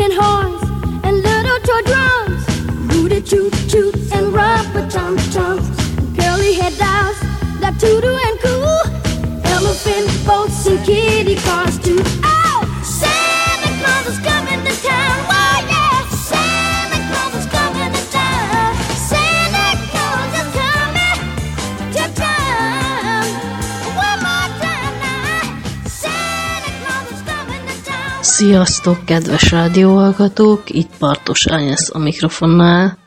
horns and little toy drums, booty toot toot and rubber tum tums, curly head dolls that toodle and coo, elephant boats and kitty cars too. Sziasztok, kedves rádióhallgatók! Itt Partos Ányesz a mikrofonnál.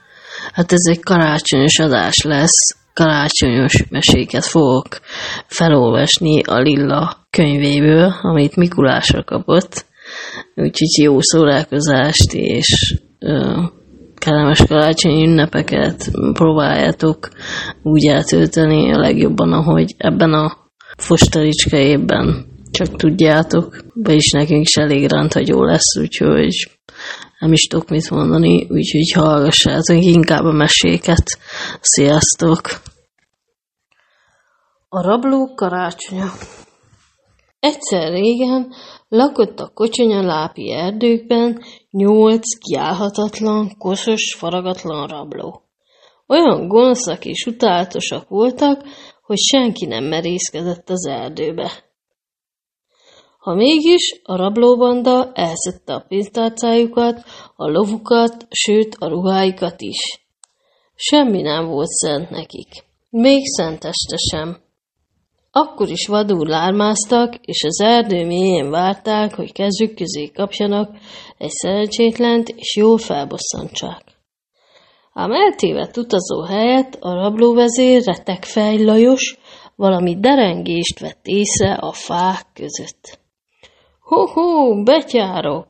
Hát ez egy karácsonyos adás lesz. Karácsonyos meséket fogok felolvasni a Lilla könyvéből, amit Mikulásra kapott. Úgyhogy jó szórakozást és ö, kellemes karácsonyi ünnepeket próbáljátok úgy eltölteni a legjobban, ahogy ebben a fostaricska évben csak tudjátok, vagyis nekünk is elég rendhagyó lesz, úgyhogy nem is tudok mit mondani, úgyhogy hallgassátok inkább a meséket. Sziasztok! A rabló karácsonya Egyszer régen lakott a kocsonya lápi erdőkben nyolc kiállhatatlan, koszos, faragatlan rabló. Olyan gonoszak és utálatosak voltak, hogy senki nem merészkedett az erdőbe. Ha mégis, a rablóbanda elszedte a pénztárcájukat, a lovukat, sőt a ruháikat is. Semmi nem volt szent nekik, még szenteste sem. Akkor is vadul lármáztak, és az erdő mélyén várták, hogy kezük közé kapjanak egy szerencsétlent, és jól felbosszantsák. Ám eltévedt utazó helyett a rablóvezér retekfej Lajos valami derengést vett észre a fák között. Ho-ho, betyárok!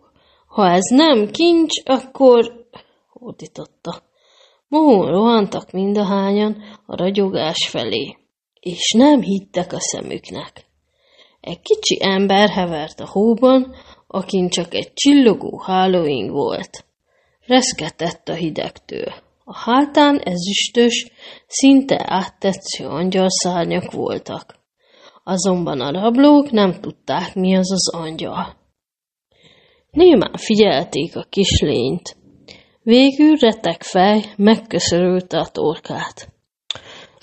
Ha ez nem kincs, akkor... hódította. Mohón rohantak mindahányan a ragyogás felé, és nem hittek a szemüknek. Egy kicsi ember hevert a hóban, akin csak egy csillogó hálóing volt. Reszketett a hidegtől. A hátán ezüstös, szinte áttetsző angyalszárnyak voltak. Azonban a rablók nem tudták, mi az az angyal. Némán figyelték a kislényt. Végül retek fej megköszörülte a torkát.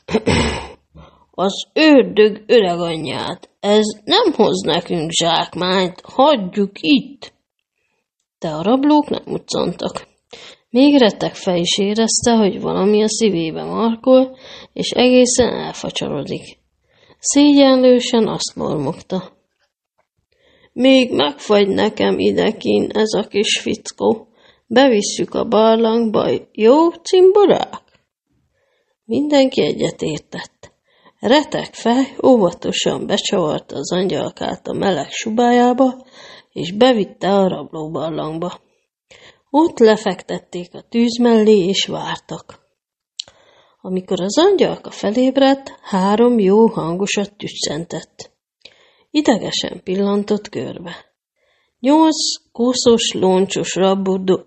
Az ördög öreg anyját, ez nem hoz nekünk zsákmányt, hagyjuk itt. De a rablók nem muccantak. Még retek fej is érezte, hogy valami a szívébe markol, és egészen elfacsorodik. Szégyenlősen azt mormogta. Még megfagy nekem idekin ez a kis fickó. Bevisszük a barlangba, jó cimborák? Mindenki egyetértett. Retek fej óvatosan becsavarta az angyalkát a meleg subájába, és bevitte a rablóbarlangba. Ott lefektették a tűz mellé, és vártak. Amikor az angyalka felébredt, három jó hangosat tüsszentett. Idegesen pillantott körbe. Nyolc koszos, loncsos rabodó,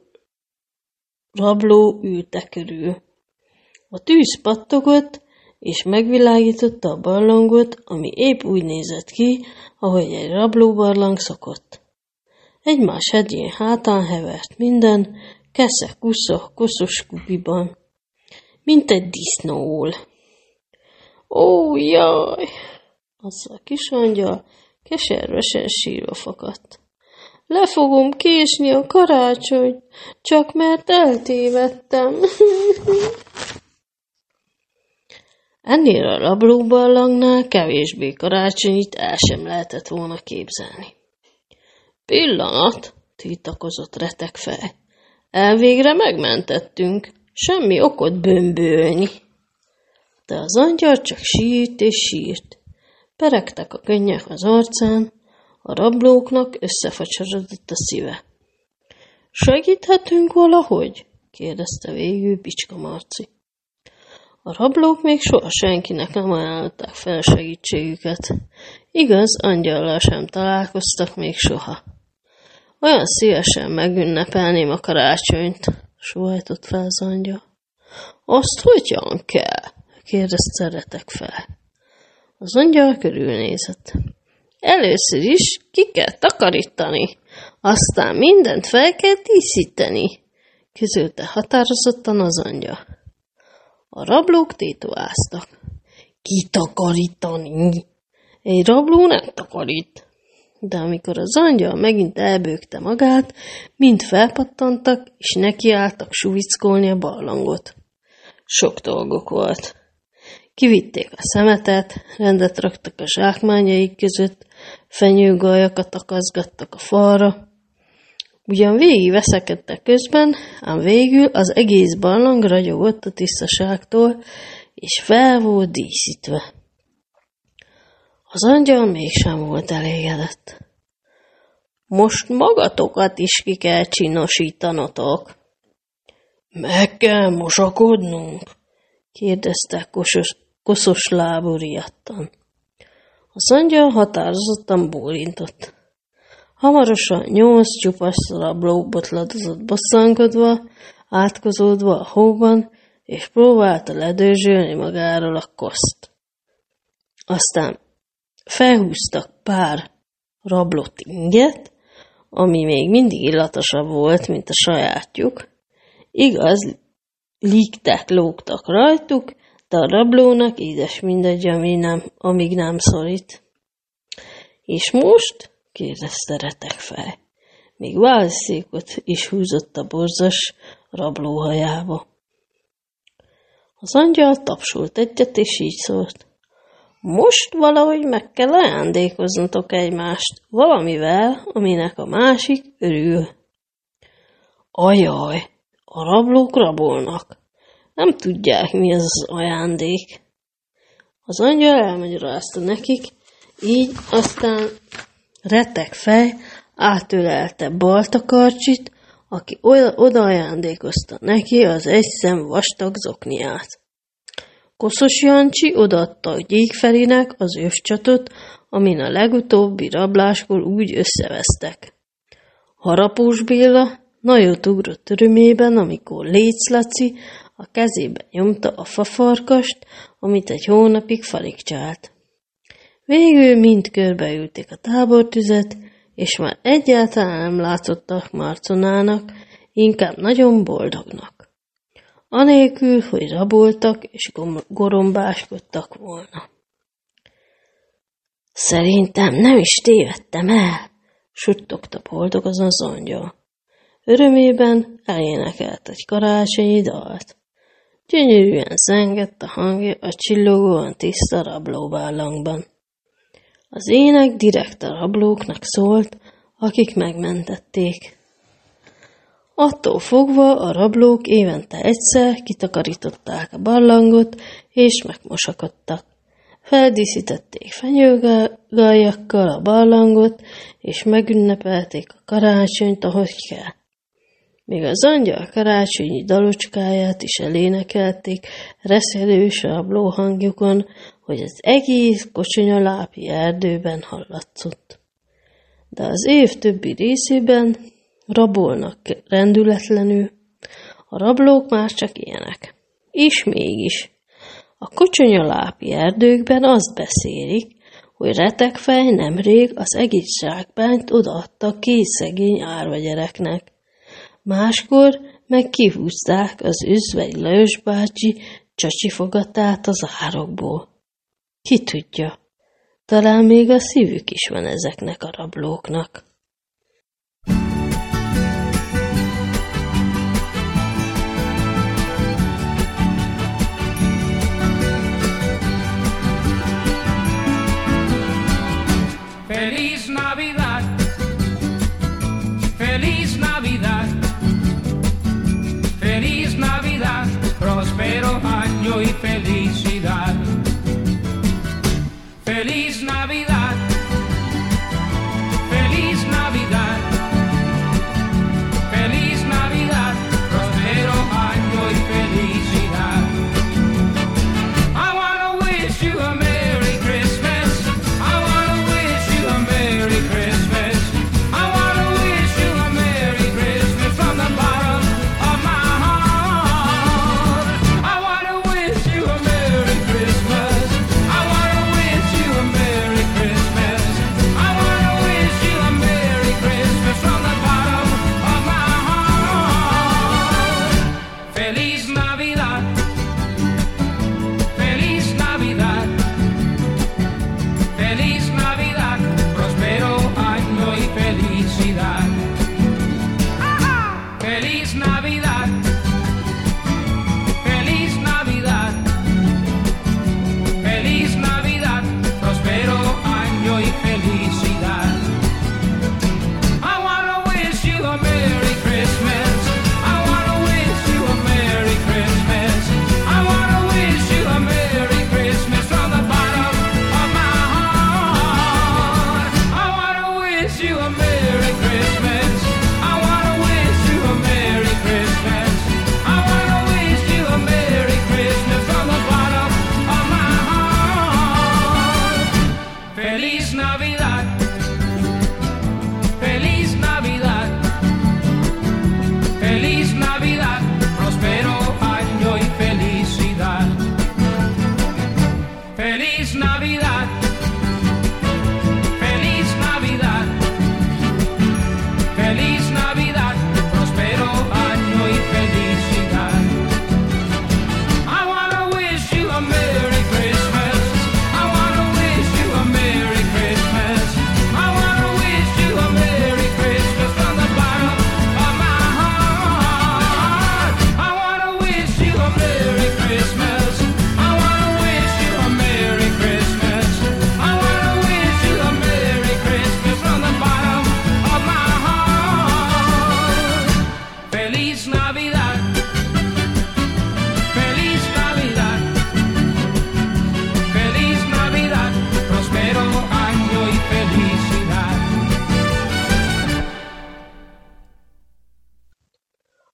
rabló ülte körül. A tűz pattogott, és megvilágította a barlangot, ami épp úgy nézett ki, ahogy egy rablóbarlang szokott. Egymás hegyén hátán hevert minden, kesze kusza, koszos kupiban, mint egy disznóul. Ó, jaj! Az a kis angyal keservesen sírva fakadt. Le fogom késni a karácsony, csak mert eltévedtem. Ennél a rablóbarlangnál kevésbé karácsonyit el sem lehetett volna képzelni. Pillanat, tiltakozott retek fel. Elvégre megmentettünk, semmi okot bömbölni. De az angyal csak sírt és sírt. Peregtek a könnyek az arcán, a rablóknak összefacsarodott a szíve. Segíthetünk valahogy? kérdezte végül Bicska Marci. A rablók még soha senkinek nem ajánlották fel segítségüket. Igaz, angyallal sem találkoztak még soha. Olyan szívesen megünnepelném a karácsonyt, sóhajtott fel az angyal. Azt hogyan kell? kérdezte retek fel. Az angyal körülnézett. Először is ki kell takarítani, aztán mindent fel kell díszíteni, közölte határozottan az angya. A rablók tétoáztak. Kitakarítani? Egy rabló nem takarít. De amikor az angyal megint elbőgte magát, mind felpattantak, és nekiálltak suvickolni a barlangot. Sok dolgok volt. Kivitték a szemetet, rendet raktak a zsákmányaik között, fenyőgajakat akaszgattak a falra. Ugyan végig veszekedtek közben, ám végül az egész barlang ragyogott a tisztaságtól, és fel volt díszítve. Az angyal mégsem volt elégedett. Most magatokat is ki kell csinosítanotok. Meg kell mosakodnunk? kérdezte kosos, koszos lábú riadtan. Az angyal határozottan bólintott. Hamarosan nyolc csupasz rabló botladozott bosszankodva, átkozódva a hóban, és próbálta ledőzsölni magáról a koszt. Aztán felhúztak pár rablott inget, ami még mindig illatosabb volt, mint a sajátjuk. Igaz, lígtek, lógtak rajtuk, de a rablónak édes mindegy, ami nem, amíg nem szorít. És most? kérdezte retek fel. Még válszékot is húzott a borzas rablóhajába. Az angyal tapsolt egyet, és így szólt. Most valahogy meg kell ajándékoznotok egymást valamivel, aminek a másik örül. Ajaj, a rablók rabolnak. Nem tudják, mi az az ajándék. Az angyal elmagyarázta nekik, így aztán retek fej átölelte Baltakarcsit, aki oda ajándékozta neki az egy vastag zokniát. Koszos Jancsi odaadta a Gyékfelinek az övcsatot, amin a legutóbbi rabláskor úgy összevesztek. Harapós Béla nagyot ugrott örömében, amikor Léc Laci a kezébe nyomta a fafarkast, amit egy hónapig faligcsált. Végül mind körbeülték a tábortüzet, és már egyáltalán nem látszottak Marconának, inkább nagyon boldognak anélkül, hogy raboltak és gorombáskodtak volna. Szerintem nem is tévedtem el, suttogta boldog az az angyal. Örömében elénekelt egy karácsonyi dalt. Gyönyörűen zengett a hangja a csillogóan tiszta rablóbállangban. Az ének direkt a rablóknak szólt, akik megmentették. Attól fogva a rablók évente egyszer kitakarították a barlangot, és megmosakodtak. Feldíszítették fenyőgaljakkal a barlangot, és megünnepelték a karácsonyt, ahogy kell. Még az angyal karácsonyi dalocskáját is elénekelték reszelős rabló hangjukon, hogy az egész kocsonya erdőben hallatszott. De az év többi részében Rabolnak rendületlenül. A rablók már csak ilyenek. És mégis. A kocsonyalápi erdőkben azt beszélik, hogy retekfej nemrég az egész zsákbányt odaadta két szegény árva. Máskor meg kihúzták az üzvegy Lajos bácsi csacsifogatát az árokból. Ki tudja, talán még a szívük is van ezeknek a rablóknak.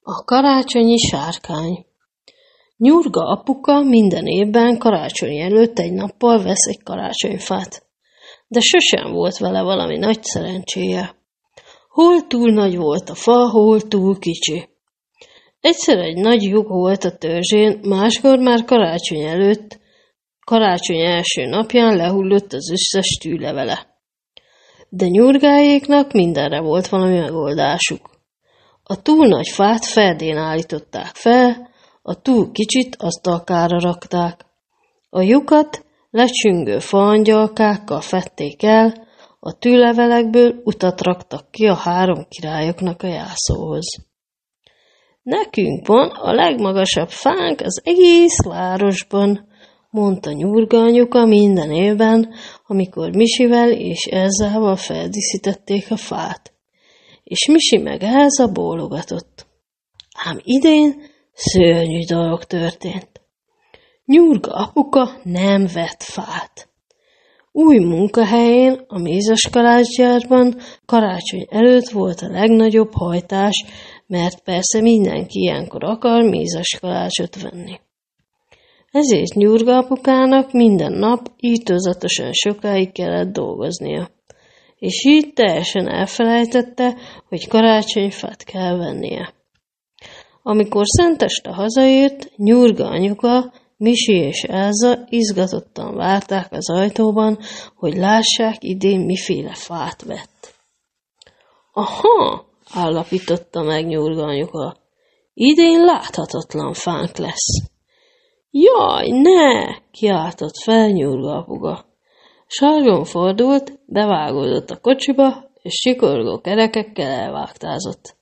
Karácsonyi sárkány Nyurga apuka minden évben karácsony előtt egy nappal vesz egy karácsonyfát, de sosem volt vele valami nagy szerencséje. Hol túl nagy volt a fa, hol túl kicsi. Egyszer egy nagy lyuk volt a törzsén, máskor már karácsony előtt, karácsony első napján lehullott az összes tűlevele. De nyurgáéknak mindenre volt valami megoldásuk. A túl nagy fát ferdén állították fel, a túl kicsit asztalkára rakták. A lyukat lecsüngő faangyalkákkal fették el, a tűlevelekből utat raktak ki a három királyoknak a jászóhoz. Nekünk van a legmagasabb fánk az egész városban, mondta nyurga anyuka minden évben, amikor Misivel és Elzával feldíszítették a fát és Misi meg Elza bólogatott. Ám idén szörnyű dolog történt. Nyurga apuka nem vett fát. Új munkahelyén, a mézeskalácsgyárban karácsony előtt volt a legnagyobb hajtás, mert persze mindenki ilyenkor akar mézeskalácsot venni. Ezért Nyurga apukának minden nap ítőzatosan sokáig kellett dolgoznia és így teljesen elfelejtette, hogy karácsonyfát kell vennie. Amikor szenteste hazaért, Nyurga anyuka, Misi és Elza izgatottan várták az ajtóban, hogy lássák idén miféle fát vett. Aha, állapította meg Nyurga anyuka, idén láthatatlan fánk lesz. Jaj, ne! kiáltott fel Nyurga apuga. Sargon fordult, bevágódott a kocsiba, és sikorgó kerekekkel elvágtázott.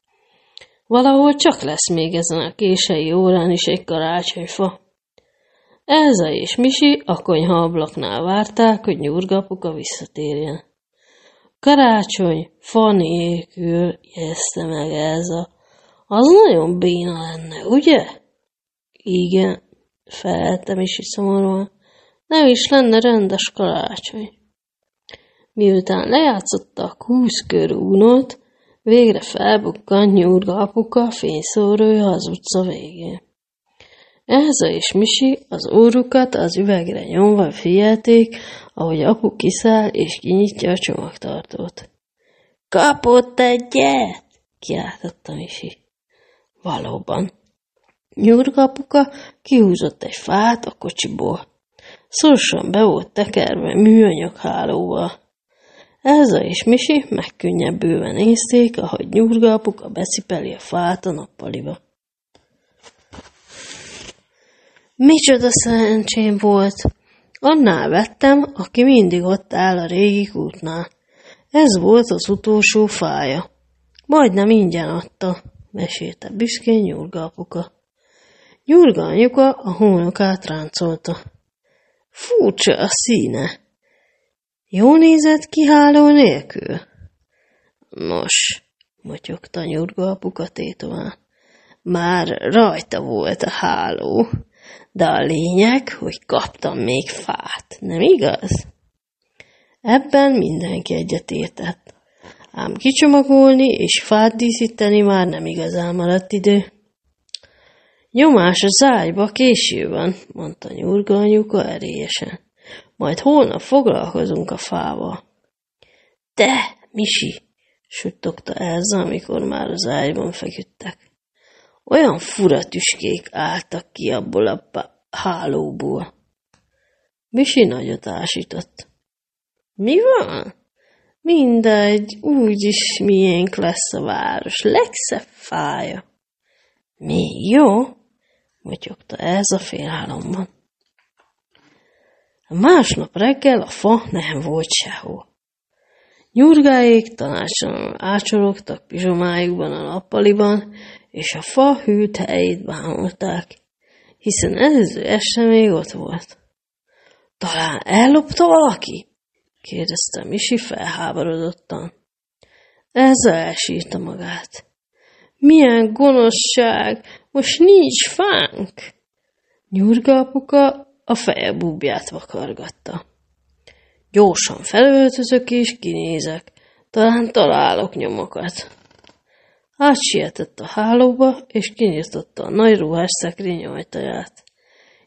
Valahol csak lesz még ezen a kései órán is egy karácsonyfa. Elza és Misi a konyha ablaknál várták, hogy nyurgapuka visszatérjen. Karácsony, fa nélkül, jegyezte meg Elza. Az nagyon béna lenne, ugye? Igen, felelte Misi szomorúan. Nem is lenne rendes karácsony. Miután lejátszotta a kúszkör únot, végre felbukkant nyúrga apuka fényszórója az utca végén. Elza és Misi az órukat az üvegre nyomva figyelték, ahogy apu kiszáll és kinyitja a csomagtartót. Kapott egyet! kiáltotta Misi. Valóban. Nyurga apuka kihúzott egy fát a kocsiból. Szorosan be volt tekerve műanyag hálóval. Elza és Misi megkönnyebbülve nézték, ahogy nyurga apuka becipeli a fát a nappaliba. Micsoda szerencsém volt! Annál vettem, aki mindig ott áll a régi kútnál. Ez volt az utolsó fája. Majdnem ingyen adta. mesélte büszkén Nyurga apuka. Nyurga anyuka a hónokát ráncolta. Furcsa a színe. Jó nézett ki nélkül? Nos, motyogta Nyurga apuka tétován. Már rajta volt a háló, de a lényeg, hogy kaptam még fát, nem igaz? Ebben mindenki egyetértett. Ám kicsomagolni és fát díszíteni már nem igazán maradt idő. Nyomás a zájba késő van, mondta nyurga anyuka erélyesen. Majd holnap foglalkozunk a fával. De, Misi, suttogta Elza, amikor már az ágyban feküdtek. Olyan fura tüskék álltak ki abból a hálóból. Misi nagyot ásított. Mi van? Mindegy, úgyis miénk lesz a város, legszebb fája. Mi jó? Motyogta ez a félálomban. Másnap reggel a fa nem volt sehol. Nyurgáék tanácsosan ácsorogtak pizsomájukban a nappaliban, és a fa hűt helyét bámulták, hiszen előző este még ott volt. Talán ellopta valaki? kérdezte Misi felháborodottan. Ez elsírta magát. Milyen gonoszság, most nincs fánk! Nyurga apuka a feje búbját vakargatta. Gyorsan felöltözök és kinézek, talán találok nyomokat. Átsietett a hálóba, és kinyitotta a nagy ruhás szekrény ajtaját.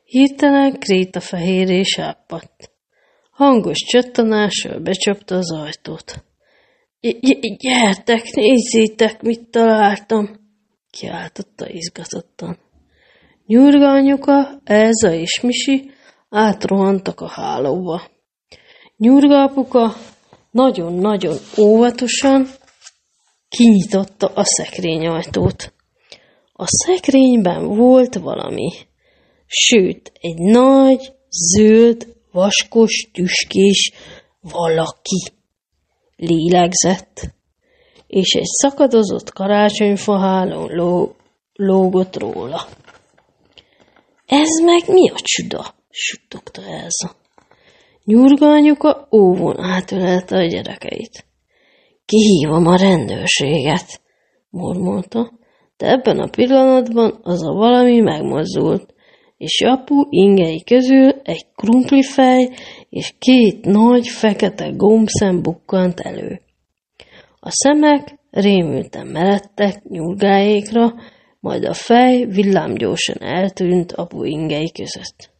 Hirtelen kréta és áppadt. Hangos csattanással becsapta az ajtót. – Gyertek, nézzétek, mit találtam! – kiáltotta izgatottan. Nyurga anyuka, Elza és Misi átrohantak a hálóba. Nyurga apuka nagyon-nagyon óvatosan kinyitotta a szekrényajtót. A szekrényben volt valami, sőt, egy nagy, zöld, vaskos, tüskés valaki lélegzett, és egy szakadozott karácsonyfahálón ló, lógott róla. Ez meg mi a csuda? suttogta Elza. Nyurga anyuka óvon átölelte a gyerekeit. Kihívom a rendőrséget, mormolta, de ebben a pillanatban az a valami megmozdult, és apu ingei közül egy krumplifej és két nagy fekete gombszem bukkant elő. A szemek rémülten meredtek nyurgáékra, majd a fej villámgyorsan eltűnt apu ingei között.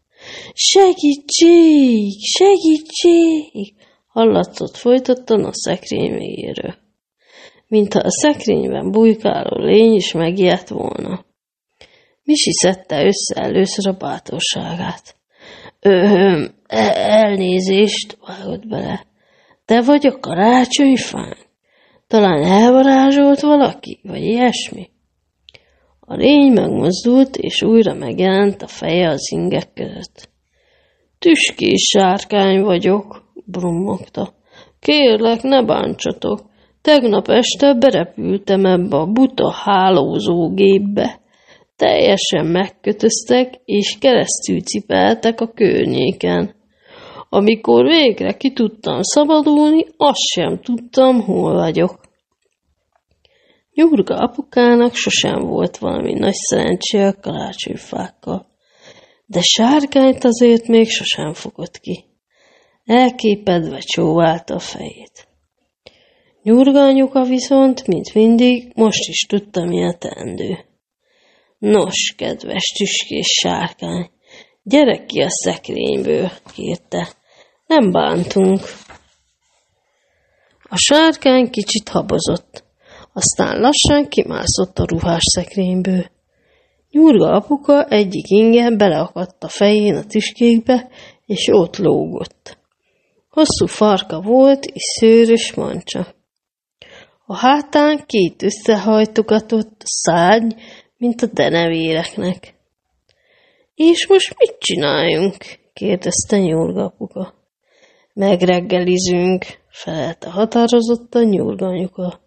Segítség! Segítség! Hallatszott folytattan a szekrény végéről. Mintha a szekrényben bujkáló lény is megijedt volna. Misi szedte össze először a bátorságát. Öhöm, e, elnézést, vágott bele. Te vagy a karácsonyfán? Talán elvarázsolt valaki, vagy ilyesmi? A lény megmozdult, és újra megjelent a feje az ingek között. Tüskés sárkány vagyok, brummogta. Kérlek, ne bántsatok. Tegnap este berepültem ebbe a buta hálózó gépbe. Teljesen megkötöztek, és keresztül cipeltek a környéken. Amikor végre ki tudtam szabadulni, azt sem tudtam, hol vagyok. Nyurga apukának sosem volt valami nagy szerencsé a karácsonyfákkal, de sárgányt azért még sosem fogott ki. Elképedve csóválta a fejét. Nyurga anyuka viszont, mint mindig, most is tudta, mi a teendő. Nos, kedves tüskés sárkány, gyere ki a szekrényből, kérte. Nem bántunk. A sárkány kicsit habozott, aztán lassan kimászott a ruhás szekrényből. Nyurga apuka egyik inge beleakadt a fején a tüskékbe, és ott lógott. Hosszú farka volt, és szőrös mancsa. A hátán két összehajtogatott szárny, mint a denevéreknek. És most mit csináljunk? kérdezte Nyurga apuka. Megreggelizünk, felelte határozottan Nyurga anyuka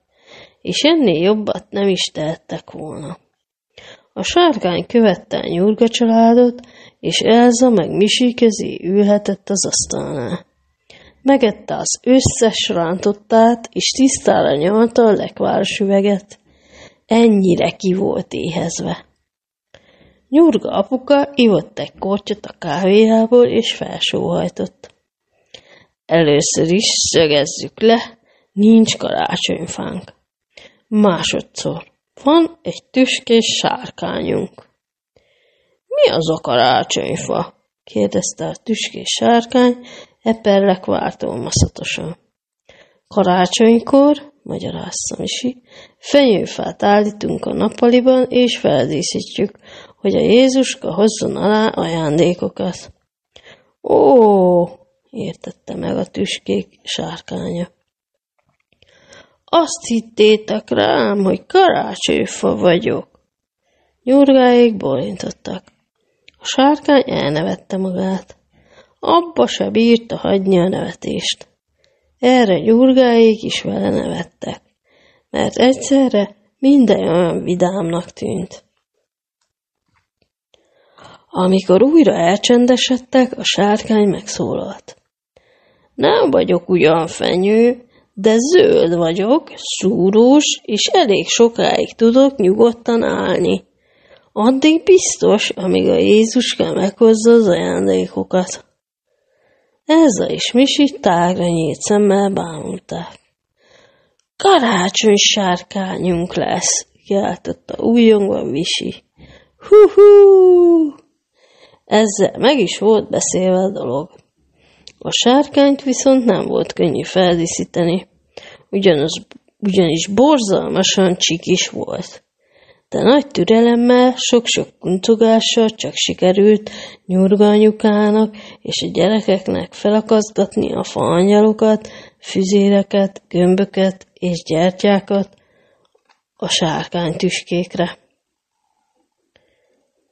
és ennél jobbat nem is tehettek volna. A sárkány követte a nyurga családot, és Elza meg Misi közé ülhetett az asztalnál. Megette az összes rántottát, és tisztára nyalta a lekváros üveget. Ennyire ki volt éhezve. Nyurga apuka ivott egy kortyot a kávéjából, és felsóhajtott. Először is szögezzük le, nincs karácsonyfánk. Másodszor, van egy tüskés sárkányunk. Mi az a karácsonyfa? kérdezte a tüskés sárkány, eperlek váltolmaszatosan. Karácsonykor, magyarázta Misi, fenyőfát állítunk a nappaliban, és feldíszítjük, hogy a Jézuska hozzon alá ajándékokat. Ó, értette meg a tüskék sárkánya. Azt hittétek rám, hogy karácsonyfa vagyok. Nyurgáig bolintottak. A sárkány elnevette magát. Abba se bírta hagyni a nevetést. Erre nyurgáig is vele nevettek, mert egyszerre minden olyan vidámnak tűnt. Amikor újra elcsendesedtek, a sárkány megszólalt. Nem vagyok ugyan fenyő, de zöld vagyok, szúrós, és elég sokáig tudok nyugodtan állni. Addig biztos, amíg a Jézuska meghozza az ajándékokat. Ezzel is Misi tágra nyílt szemmel bámulták. Karácsony sárkányunk lesz, kiáltotta újongva Misi. Hú-hú! Ezzel meg is volt beszélve a dolog. A sárkányt viszont nem volt könnyű feldíszíteni, ugyanaz, ugyanis borzalmasan csikis volt. De nagy türelemmel, sok-sok kuntogással csak sikerült nyurga anyukának és a gyerekeknek felakaszgatni a faangyalokat, füzéreket, gömböket és gyertyákat a sárkány tüskékre.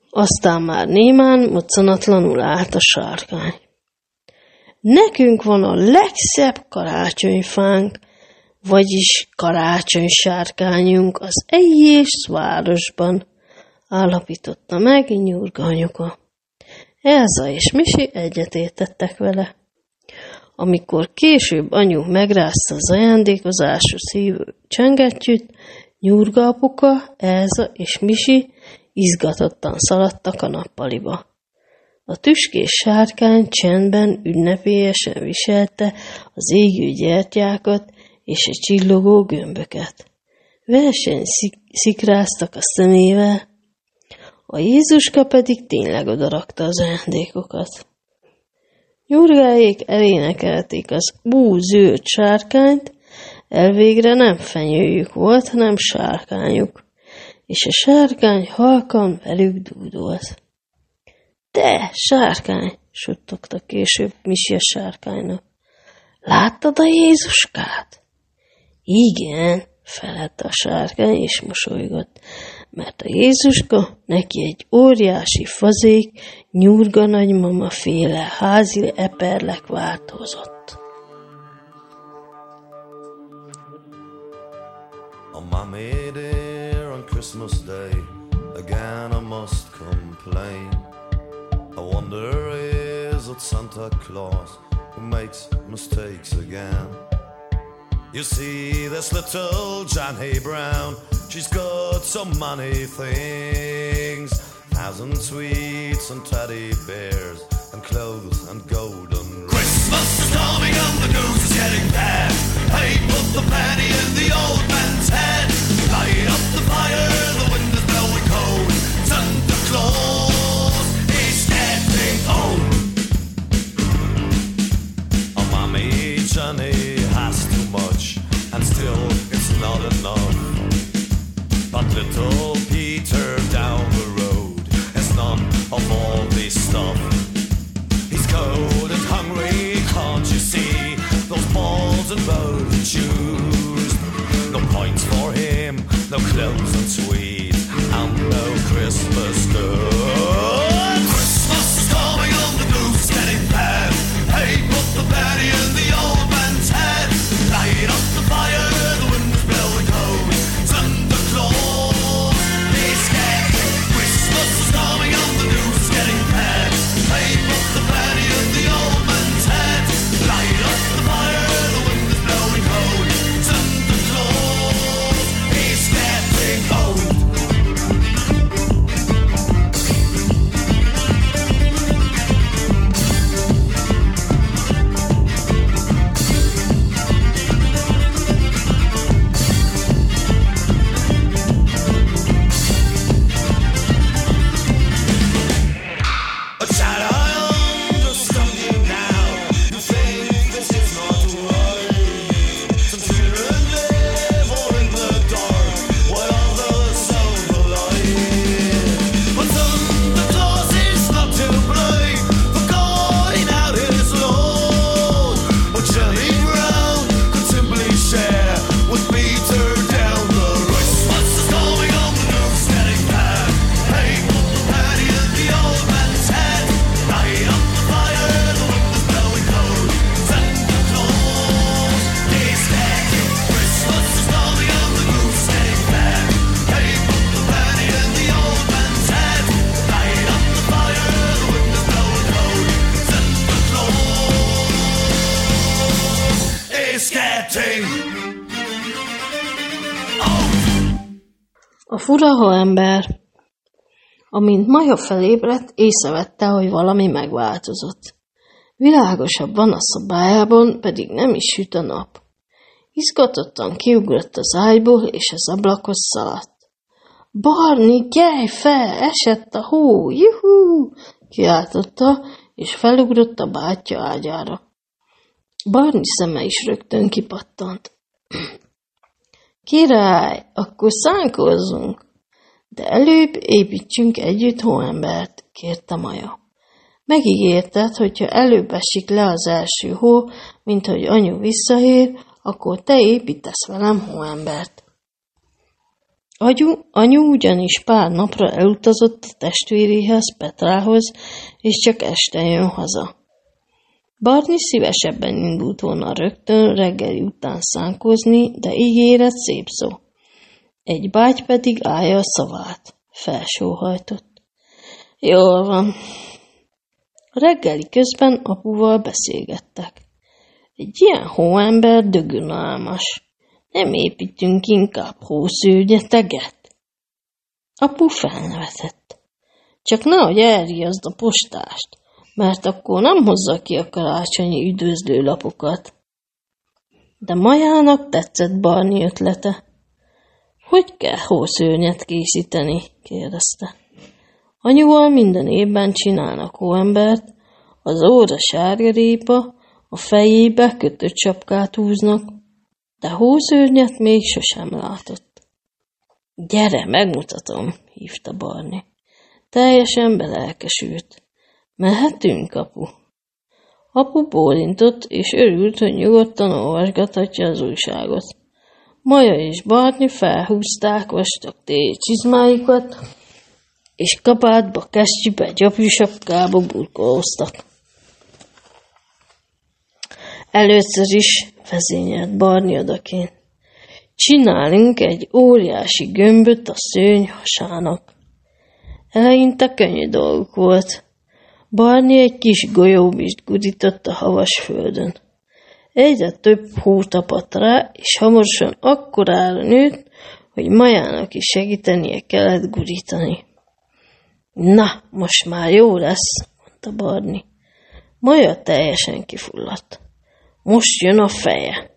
Aztán már némán, moccanatlanul állt a sárkány. Nekünk van a legszebb karácsonyfánk, vagyis karácsonysárkányunk az egész városban, állapította meg Nyurga anyuka. Elza és Misi egyetértettek vele. Amikor később anyu megrázta az ajándékozásra szívő csengettyűt, Nyurga apuka, Elza és Misi izgatottan szaladtak a nappaliba. A tüskés sárkány csendben ünnepélyesen viselte az égő gyertyákat és a csillogó gömböket. Verseny szik- szikráztak a szemével, a Jézuska pedig tényleg odarakta az ajándékokat. Nyurgáék elénekelték az ú zöld sárkányt, elvégre nem fenyőjük volt, hanem sárkányuk, és a sárkány halkan velük dúdolt. Te, sárkány, suttogta később Misi a sárkánynak. Láttad a Jézuskát? Igen, felelte a sárkány, és mosolygott, mert a Jézuska neki egy óriási fazék, nyurga nagymama féle házi eperlek változott. On my made here on Christmas Day, again I must complain. Wonder is it Santa Claus who makes mistakes again? You see, this little Johnny Brown, she's got so many things. Thousand sweets and teddy bears, and clothes and golden rings. Christmas is coming and the news is getting bad. Hey, put the penny in the old man's head. Light up the fire, enough. But little Peter down the road has none of all this stuff. He's cold and hungry, can't you see? Those balls and bowling shoes. No points for him, no clothes and sweets. Fura ember, amint Maja felébredt, észrevette, hogy valami megváltozott. Világosabb van a szobájában, pedig nem is süt a nap. Izgatottan kiugrott az ágyból, és az ablakhoz szaladt. Barni, gyere fel, esett a hó, juhú! kiáltotta, és felugrott a bátyja ágyára. Barni szeme is rögtön kipattant. Király, akkor szánkozzunk, de előbb építsünk együtt hóembert, kérte Maja. Megígérted, hogyha előbb esik le az első hó, mint hogy anyu visszaér, akkor te építesz velem hóembert. Anyu, anyu ugyanis pár napra elutazott a testvéréhez, Petrához, és csak este jön haza. Barni szívesebben indult volna rögtön reggeli után szánkozni, de ígéret szép szó. Egy bágy pedig állja a szavát. Felsóhajtott. Jól van. Reggeli közben apuval beszélgettek. Egy ilyen hóember dögönálmas. Nem építünk inkább hószőnyeteget? Apu felnevetett. Csak nehogy elriaszd a postást, mert akkor nem hozza ki a karácsonyi üdvözlőlapokat. De Majának tetszett Barni ötlete. Hogy kell hószőnyet készíteni? kérdezte. Anyuval minden évben csinálnak hóembert, az óra sárgarépa, a fejébe kötött sapkát húznak, de hószőrnyet még sosem látott. Gyere, megmutatom, hívta Barni. Teljesen belelkesült. Mehetünk, apu? Apu bólintott, és örült, hogy nyugodtan olvasgathatja az újságot. Maja és Barni felhúzták vastag csizmáikat, és kabátba, kesztyűbe, gyapjusapkába burkolóztak. Először is vezényelt Barni odaként. Csinálunk egy óriási gömböt a szőny hasának. Eleinte könnyű dolguk volt. Barni egy kis golyóbist gudított a havas földön. Egyre több hó tapadt rá, és hamarosan akkorára nőtt, hogy Majának is segítenie kellett gurítani. Na, most már jó lesz, mondta Barni. Maja teljesen kifulladt. Most jön a feje.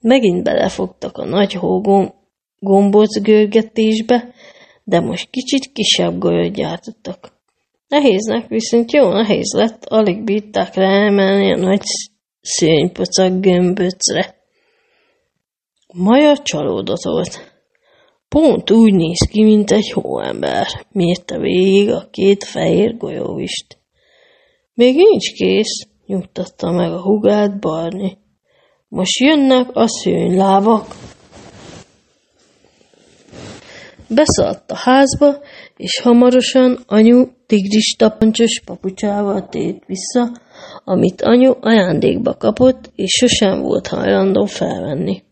Megint belefogtak a nagy hógom gombóc görgetésbe, de most kicsit kisebb golyót gyártottak. Nehéznek viszont jó nehéz lett, alig bírták ráemelni a nagy szőnypocak gömböcre. Maja csalódott volt. Pont úgy néz ki, mint egy hóember, mérte végig a két fehér golyóvist. Még nincs kész, nyugtatta meg a hugát Barni. Most jönnek a szőnylávak. Beszaladt a házba, és hamarosan anyu tigris tapancsos papucsával tért vissza, amit anyu ajándékba kapott, és sosem volt hajlandó felvenni.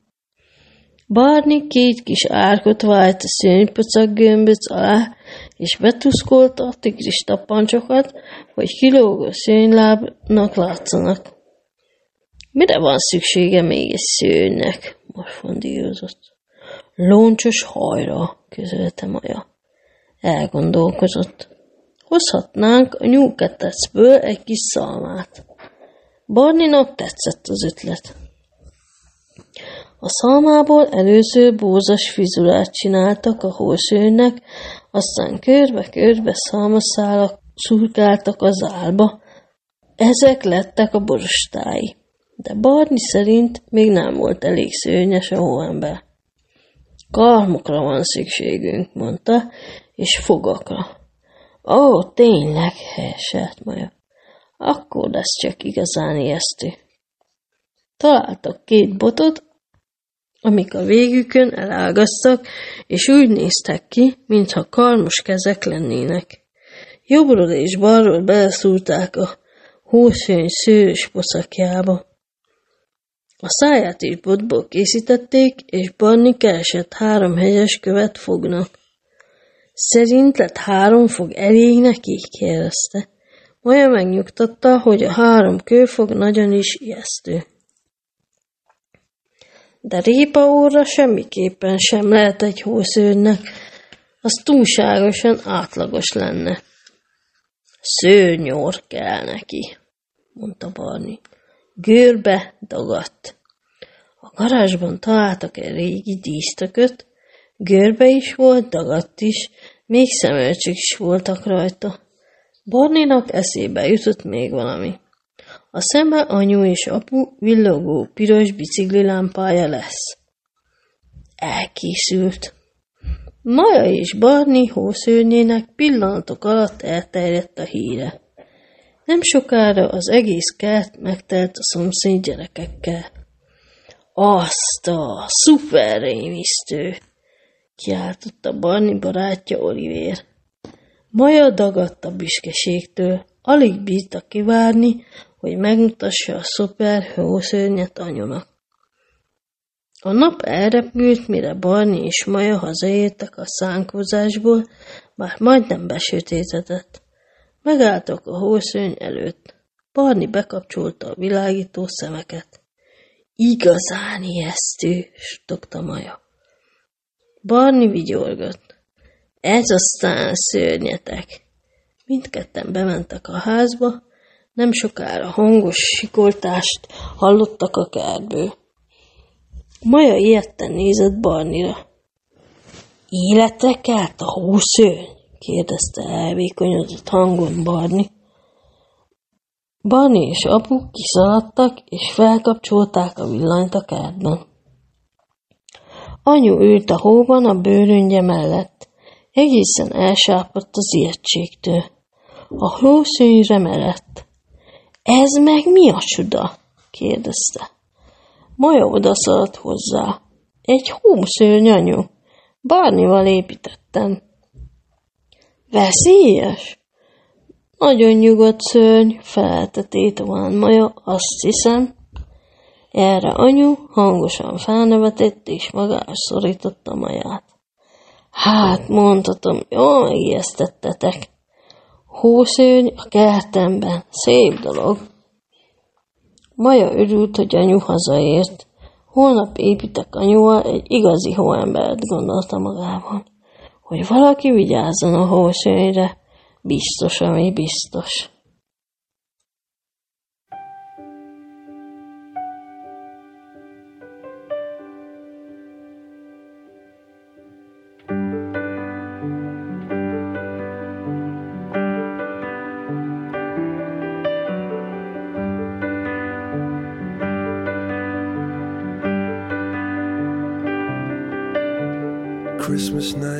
Barni két kis árkot vált a szőnypocak gömböc alá, és betuszkolta a tigris tapancsokat, hogy kilógó szőnylábnak látszanak. Mire van szüksége még egy szőnynek? morfondírozott. Loncsos hajra, közölte Maja. Elgondolkozott. Hozhatnánk a nyúlketecből egy kis szalmát. Barninak tetszett az ötlet. A szalmából először bózas fizurát csináltak a hószőnynek, aztán körbe-körbe szalmaszálak szurkáltak az álba. Ezek lettek a borostái. De Barni szerint még nem volt elég szőnyes a hóember. Karmokra van szükségünk, mondta, és fogakra. Ó, tényleg, helyeselt Maja. Akkor lesz csak igazán ijesztő. Találtak két botot, amik a végükön elágaztak, és úgy néztek ki, mintha karmos kezek lennének. Jobbról és balról beleszúrták a hószőny szőrös poszakjába. A száját is botból készítették, és Barni keresett három hegyes követ fognak. Szerint lett három fog elég neki? kérdezte. Olyan megnyugtatta, hogy a három kőfog nagyon is ijesztő. de répaóra semmiképpen sem lehet egy hószőrnek, az túlságosan átlagos lenne. Szőnyor kell neki, mondta Barni. Görbe dagadt. A garázsban találtak egy régi dísztököt, görbe is volt, dagadt is, még szemölcsök is voltak rajta. Barninak eszébe jutott még valami. A szeme anyu és apu villogó piros biciklilámpája lesz. Elkészült. Maja és Barni hószőnyének pillanatok alatt elterjedt a híre. Nem sokára az egész kert megtelt a szomszéd gyerekekkel. Azt a szuper rémisztő! Kiáltotta Barni barátja Olivér. Maja dagadt a büszkeségtől, alig bírta kivárni, hogy megmutassa a szuper hószörnyet anyunak. A nap elrepült, mire Barni és Maja hazaértek a szánkozásból, már majdnem besötétedett. Megálltak a hószörny előtt. Barni bekapcsolta a világító szemeket. Igazán ijesztő, stokta Maja. Barni vigyorgott. Ez aztán szörnyetek. Mindketten bementek a házba, nem sokára hangos sikoltást hallottak a kertből. Maja ilyetten nézett Barnira. Életre kelt a húszőny? kérdezte elvékonyodott hangon Barni. Barni és apu kiszaladtak, és felkapcsolták a villanyt a kertben. Anyu ült a hóban a bőröngye mellett. Egészen elsápadt az ijegységtől. A hószőnyre merett. Ez meg mi a csuda? kérdezte. Maja odaszaladt hozzá. Egy hószőny anyu. Bárnival építettem. Veszélyes? Nagyon nyugodt szörny, felelte tétován Maja, azt hiszem. Erre anyu hangosan felnevetett, és magára szorította Maját. Hát, mondhatom, jól megijesztettetek. Hószőny a kertemben, szép dolog. Maja örült, hogy anyu hazaért. Holnap építek anyuval egy igazi hóembert, gondolta magában. Hogy valaki vigyázzon a hószőnyre, biztos, ami biztos. Christmas night,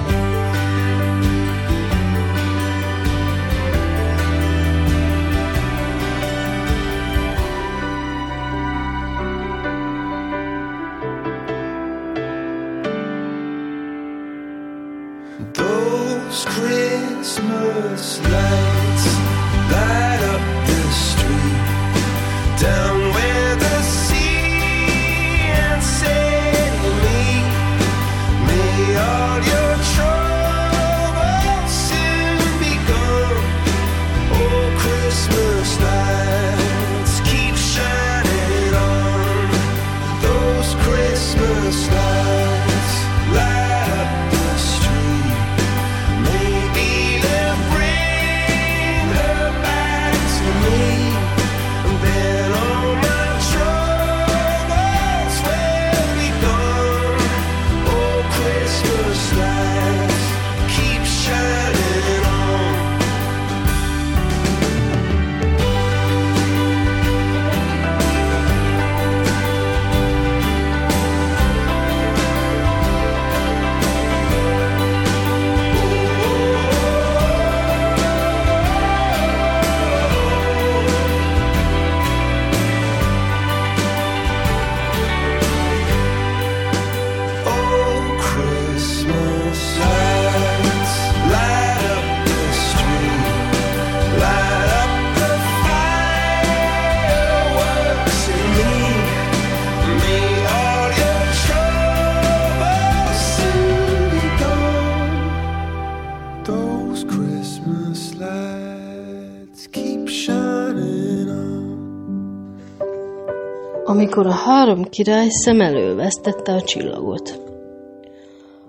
Amikor a három király szem elől vesztette a csillagot.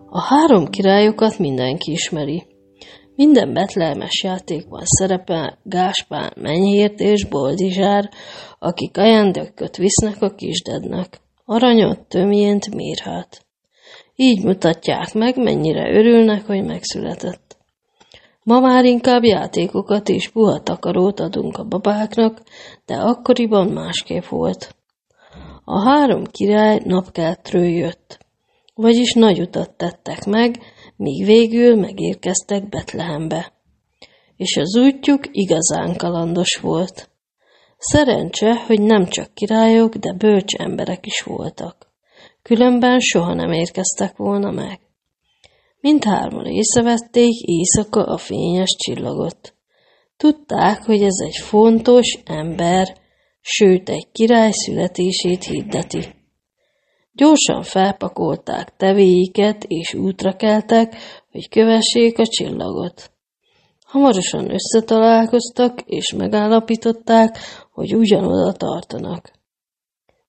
A három királyokat mindenki ismeri. Minden betlehemes játékban szerepel Gáspár, Menyhért és Boldizsár, akik ajándékot visznek a kisdednek. Aranyat, tömjént, mérhát. Így mutatják meg, mennyire örülnek, hogy megszületett. Ma már inkább játékokat és puha takarót adunk a babáknak, de akkoriban másképp volt. A három király napkeltről jött, vagyis nagy utat tettek meg, míg végül megérkeztek Betlehembe. És az útjuk igazán kalandos volt. Szerencse, hogy nem csak királyok, de bölcs emberek is voltak. Különben soha nem érkeztek volna meg. Mindhárman észrevették éjszaka a fényes csillagot. Tudták, hogy ez egy fontos ember, sőt egy király születését hirdeti. Gyorsan felpakolták tevéiket és útra keltek, hogy kövessék a csillagot. Hamarosan összetalálkoztak, és megállapították, hogy ugyanoda tartanak.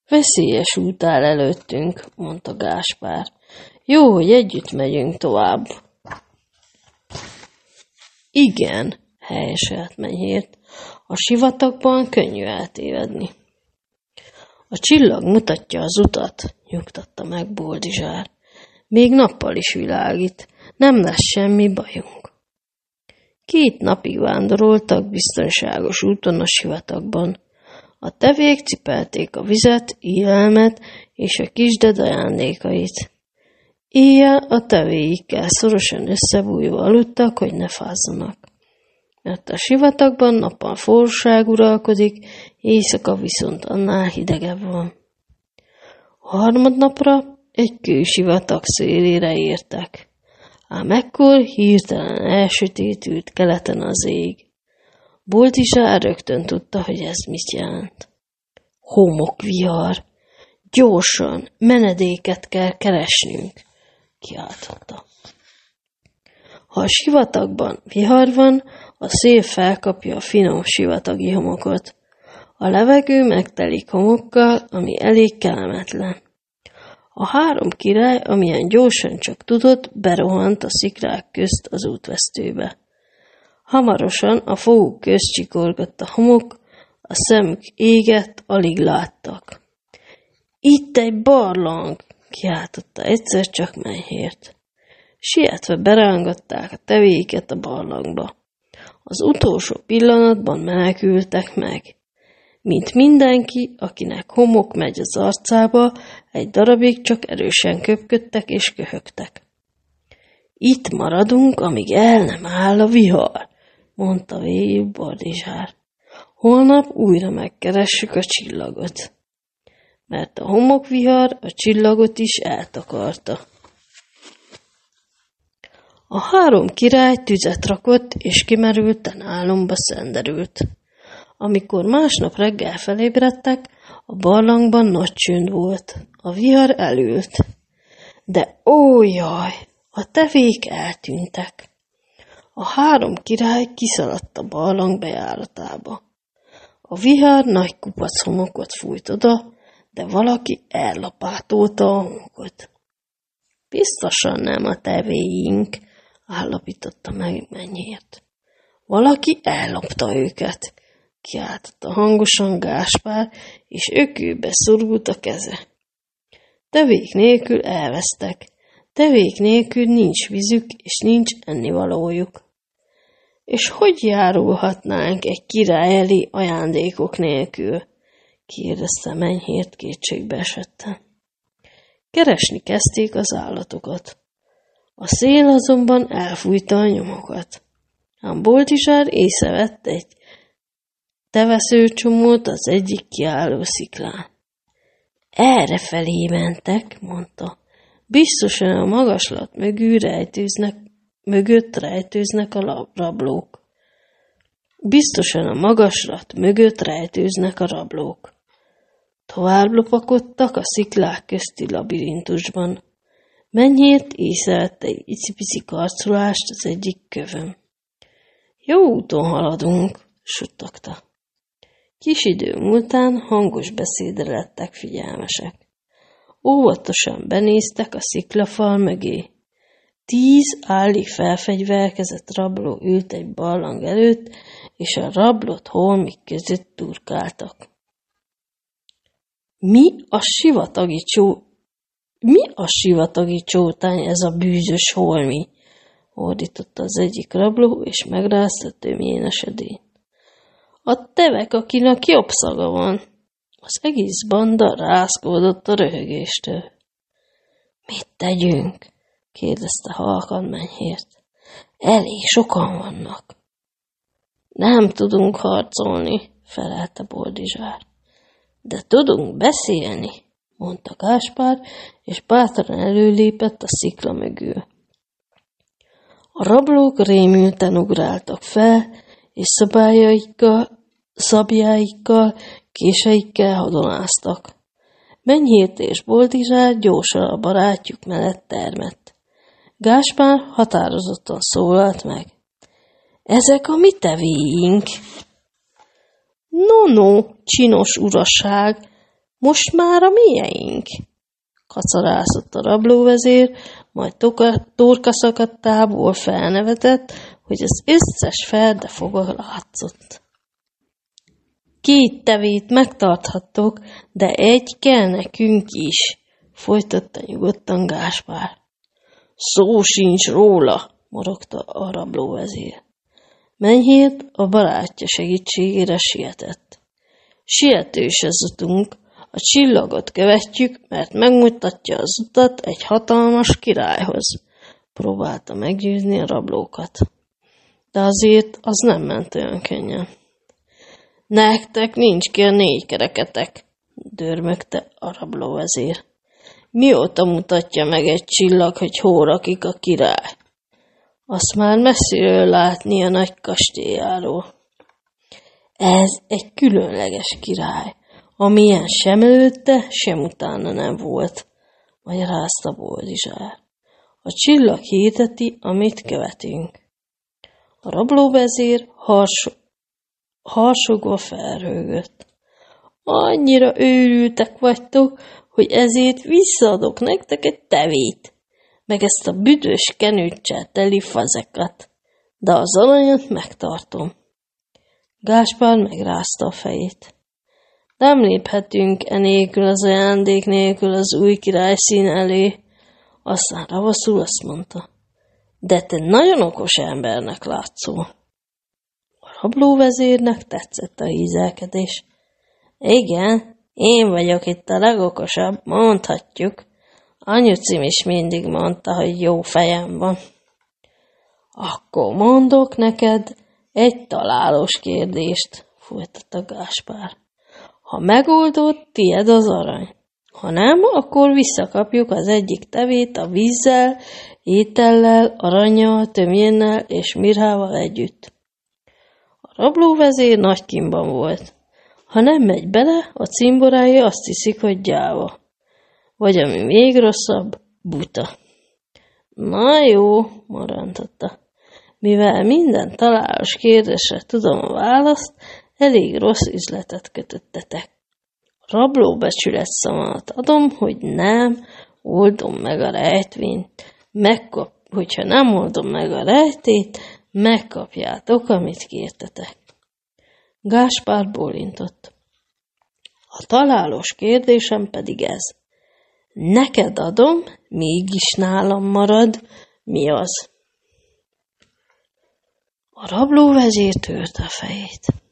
Veszélyes út áll előttünk, mondta Gáspár. Jó, hogy együtt megyünk tovább. Igen, helyeselt Menyhért. A sivatagban könnyű eltévedni. A csillag mutatja az utat, nyugtatta meg Boldizsár. Még nappal is világít, nem lesz semmi bajunk. Két napig vándoroltak biztonságos úton a sivatagban. A tevék cipelték a vizet, élelmet és a kisded ajándékait. Éjjel a tevéikkel szorosan összebújva aludtak, hogy ne fázzanak. Mert a sivatagban nappal forróság uralkodik, éjszaka viszont annál hidegebb van. A harmadnapra egy kősivatag szélére értek. Ám ekkor hirtelen elsötétült keleten az ég. Boltizsár rögtön tudta, hogy ez mit jelent. Homokvihar! Gyorsan, menedéket kell keresnünk, kiáltotta. Ha a sivatagban vihar van, a szél felkapja a finom sivatagi homokot. A levegő megtelik homokkal, ami elég kellemetlen. A három király, amilyen gyorsan csak tudott, berohant a szikrák közt az útvesztőbe. Hamarosan a foguk közt csikorgott a homok, a szemük égett, alig láttak. Itt egy barlang, kiáltotta egyszer csak Menyhért. Sietve berángatták a tevéket a barlangba. Az utolsó pillanatban menekültek meg. Mint mindenki, akinek homok megy az arcába, egy darabig csak erősen köpködtek és köhögtek. Itt maradunk, amíg el nem áll a vihar, mondta végül Bardizsár. Holnap újra megkeressük a csillagot. Mert a homokvihar a csillagot is eltakarta. A három király tüzet rakott, és kimerülten álomba szenderült. Amikor másnap reggel felébredtek, a barlangban nagy csönd volt. A vihar elült. De ó jaj, a tevék eltűntek. A három király kiszaladt a barlang bejáratába. A vihar nagy kupac homokot fújt oda, de valaki ellapátolta a homokot. Biztosan nem a tevéink, állapította meg mennyért. Valaki ellopta őket, kiáltotta hangosan Gáspár, és ökőbe szorult a keze. Tevék nélkül elvesztek, tevék nélkül nincs vízük, és nincs ennivalójuk. És hogy járulhatnánk egy király elé ajándékok nélkül? kérdezte Menyhért kétségbe esetten. Keresni kezdték az állatokat. A szél azonban elfújta a nyomokat. Ám Boltizsár észrevett egy teveszőcsomót az egyik kiálló sziklán. Erre felé mentek, mondta. Biztosan a magaslat mögül rejtőznek, mögött rejtőznek a rablók. Biztosan a magaslat mögött rejtőznek a rablók. Tovább lopakodtak a sziklák közti labirintusban. Mennyért észrevette egy icipici karcolást az egyik kövön. Jó úton haladunk, suttogta. Kis idő múltán hangos beszédre lettek figyelmesek. Óvatosan benéztek a sziklafal mögé. Tíz állig felfegyverkezett rabló ült egy barlang előtt, és a rablott holmik között turkáltak. Mi a sivatagi csó... Mi a sivatagi csótány ez a bűzös holmi? ordította az egyik rabló, és megrázta tömjén esedényt. A tevek, akinek jobb szaga van. Az egész banda rázkódott a röhögéstől. Mit tegyünk? kérdezte halkan menyhért. Elég sokan vannak. Nem tudunk harcolni, felelte Boldizsár. De tudunk beszélni, mondta Gáspár, és bátran előlépett a szikla mögül. A rablók rémülten ugráltak fel, és szabályaikkal, szabjáikkal, késeikkel hadonáztak. Menyhért és Boldizsár gyorsan a barátjuk mellett termett. Gáspár határozottan szólalt meg. Ezek a mi tevéink. No, no, csinos uraság, most már a mieink. Kacarászott a rablóvezér, majd torkaszakadtából felnevetett, hogy az összes ferde foga látszott. Két tevét megtarthattok, de egy kell nekünk is, folytatta nyugodtan Gáspár. Szó sincs róla, morogta a rablóvezér. Menyhért a barátja segítségére sietett. Sietős az utunk, a csillagot követjük, mert megmutatja az utat egy hatalmas királyhoz. Próbálta meggyőzni a rablókat. De azért az nem ment olyan könnyen. Nektek nincs ki a négy kereketek, dörmögte a rablóvezér. Mióta mutatja meg egy csillag, hogy hol rakik a király? Azt már messziről látni a nagy kastélyáról. Ez egy különleges király, amilyen sem előtte, sem utána nem volt, magyarázta Boldizsár. A csillag hirdeti, amit követünk. A rablóvezér hars, harsogva felrögött. Annyira őrültek vagytok, hogy ezért visszaadok nektek egy tevét, meg ezt a büdös kenőccsel teli fazekat, de az aranyat megtartom. Gáspár megrázta a fejét. Nem léphetünk enélkül az ajándék nélkül az új király szín elé. Aztán ravaszul azt mondta, de te nagyon okos embernek látszol. A rablóvezérnek tetszett a hízelkedés. Igen, én vagyok itt a legokosabb, mondhatjuk. Anyucim is mindig mondta, hogy jó fejem van. Akkor mondok neked egy találós kérdést, folytatta Gáspár. Ha megoldod, tied az arany. Ha nem, akkor visszakapjuk az egyik tevét a vízzel, étellel, aranyjal, tömjénnel és mirhával együtt. A rablóvezér nagy kimban volt. Ha nem megy bele, a cimborái azt hiszik, hogy gyáva. Vagy ami még rosszabb, buta. Na jó, marantotta. Mivel minden találós kérdésre tudom a választ, elég rossz üzletet kötöttetek. Rabló becsület szamat adom, hogy nem oldom meg a rejtvényt. Megkap, hogyha nem oldom meg a rejtét, megkapjátok, amit kértetek. Gáspár bólintott. A találós kérdésem pedig ez. Neked adom, mégis nálam marad, mi az? A rablóvezér törte a fejét.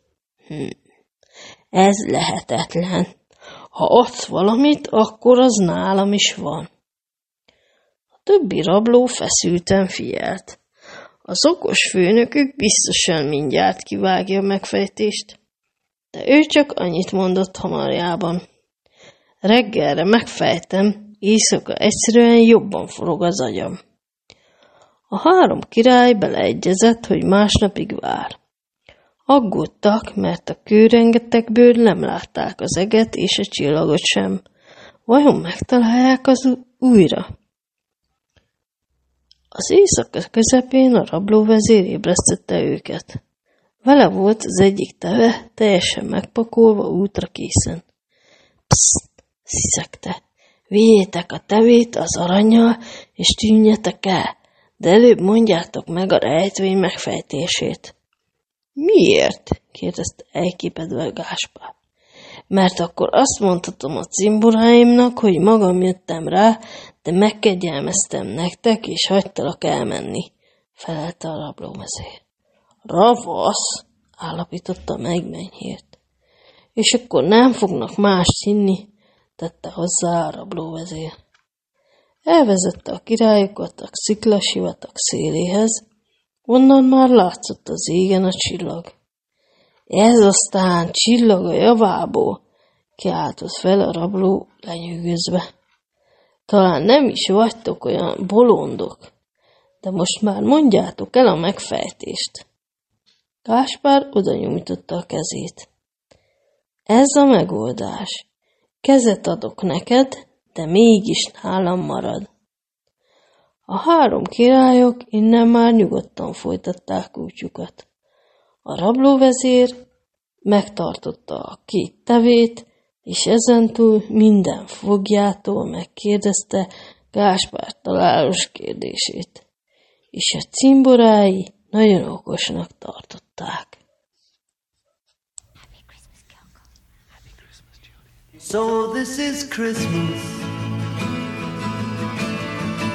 Hm. Ez lehetetlen. Ha adsz valamit, akkor az nálam is van. A többi rabló feszülten figyelt. Az okos főnökük biztosan mindjárt kivágja a megfejtést, de ő csak annyit mondott hamarjában. Reggelre megfejtem, éjszaka egyszerűen jobban forog az agyam. A három király beleegyezett, hogy másnapig vár. Aggódtak, mert a kőrengetekből nem látták az eget és a csillagot sem. Vajon megtalálják az újra? Az éjszaka közepén a rablóvezér ébresztette őket. Vele volt az egyik teve, teljesen megpakolva, útra készen. Pszt, sziszegte. Vigyétek a tevét az aranyjal, és tűnjetek el, de előbb mondjátok meg a rejtvény megfejtését. Miért? kérdezte elképedve Gáspár. Mert akkor azt mondhatom a cimboráimnak, hogy magam jöttem rá, de megkegyelmeztem nektek, és hagytalak elmenni, felelte a rablómezér. Ravasz, állapította meg Menyhért. És akkor nem fognak mást hinni, tette hozzá a rablóvezér. Elvezette a királyokat a sziklasivatag széléhez, onnan már látszott az égen a csillag. Ez aztán csillag a javából, kiáltott fel a rabló lenyűgözve. Talán nem is vagytok olyan bolondok, de most már mondjátok el a megfejtést. Gáspár oda nyújtotta a kezét. Ez a megoldás. Kezet adok neked, de mégis nálam marad. A három királyok innen már nyugodtan folytatták útjukat. A rablóvezér megtartotta a két tevét, és ezentúl minden fogjától megkérdezte Gáspár találós kérdését, és a cimborái nagyon okosnak tartották. So this is Christmas.